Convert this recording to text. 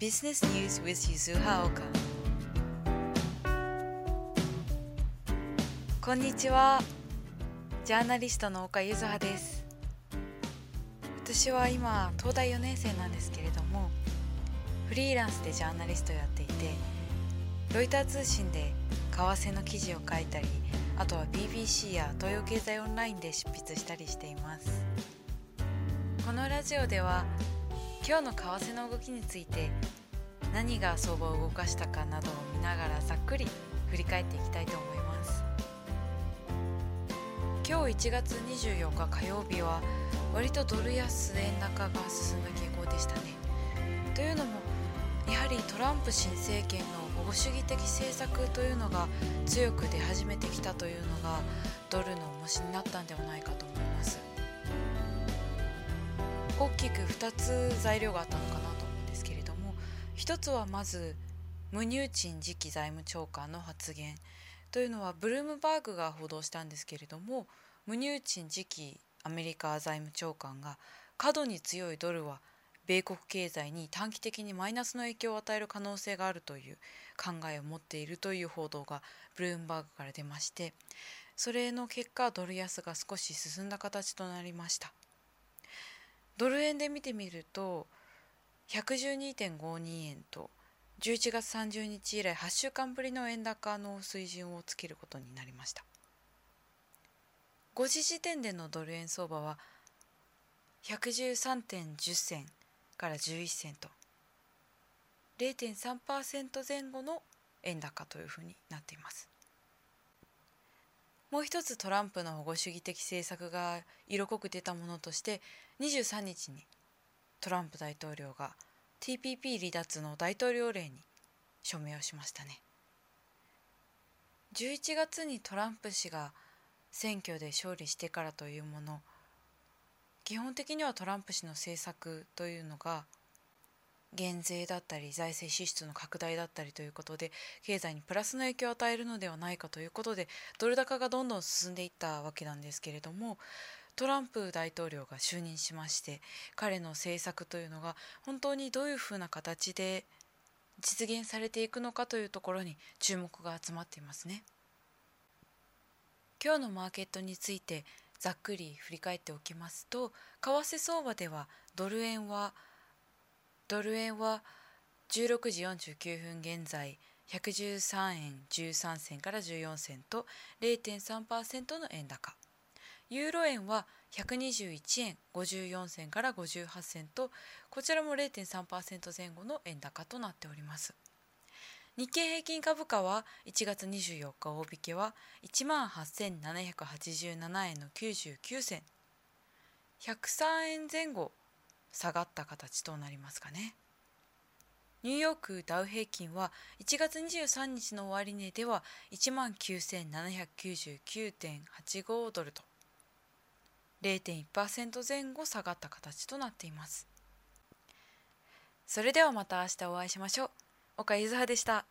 Business News with Yuzuha Oka. こんにちはジャーナリストの岡ゆずはです私は今東大4年生なんですけれどもフリーランスでジャーナリストをやっていてロイター通信で為替の記事を書いたりあとは BBC や東洋経済オンラインで執筆したりしています。このラジオでは今日の為替の動きについて何が相場を動かしたかなどを見ながらざっくり振り返っていきたいと思います。今日1月24日火曜日は割とドル安円高が進んだ傾向でしたね。というのもやはりトランプ新政権の保護主義的政策というのが強く出始めてきたというのがドルの重しになったんではないかと思います。大きく2つ材料があったのかなと思うんですけれども一つはまずムニューチン次期財務長官の発言というのはブルームバーグが報道したんですけれどもムニューチン次期アメリカ財務長官が過度に強いドルは米国経済に短期的にマイナスの影響を与える可能性があるという考えを持っているという報道がブルームバーグから出ましてそれの結果ドル安が少し進んだ形となりました。ドル円で見てみると112.52円と11月30日以来8週間ぶりの円高の水準をつけることになりました。5時時点でのドル円相場は113.10銭から11銭と0.3%前後の円高というふうになっています。もう一つトランプの保護主義的政策が色濃く出たものとして23日にトランプ大統領が TPP 離脱の大統領令に署名をしましたね。11月にトランプ氏が選挙で勝利してからというもの基本的にはトランプ氏の政策というのが減税だったり財政支出の拡大だったりということで経済にプラスの影響を与えるのではないかということでドル高がどんどん進んでいったわけなんですけれどもトランプ大統領が就任しまして彼の政策というのが本当にどういうふうな形で実現されていくのかというところに注目が集まっていますね。今日のマーケットについてざっくり振り返っておきますと為替相場ではドル円はドル円は16時49分現在113円13銭から14銭と0.3%の円高。ユーロ円は121円54銭から58銭とこちらも0.3%前後の円高となっております。日経平均株価は1月24日大引けは1万8787円の99銭。103円前後下がった形となりますかね。ニューヨークダウ平均は1月23日の終値では1万9799.85ドルと0.1%前後下がった形となっています。それではまた明日お会いしましょう。岡ゆずはでした。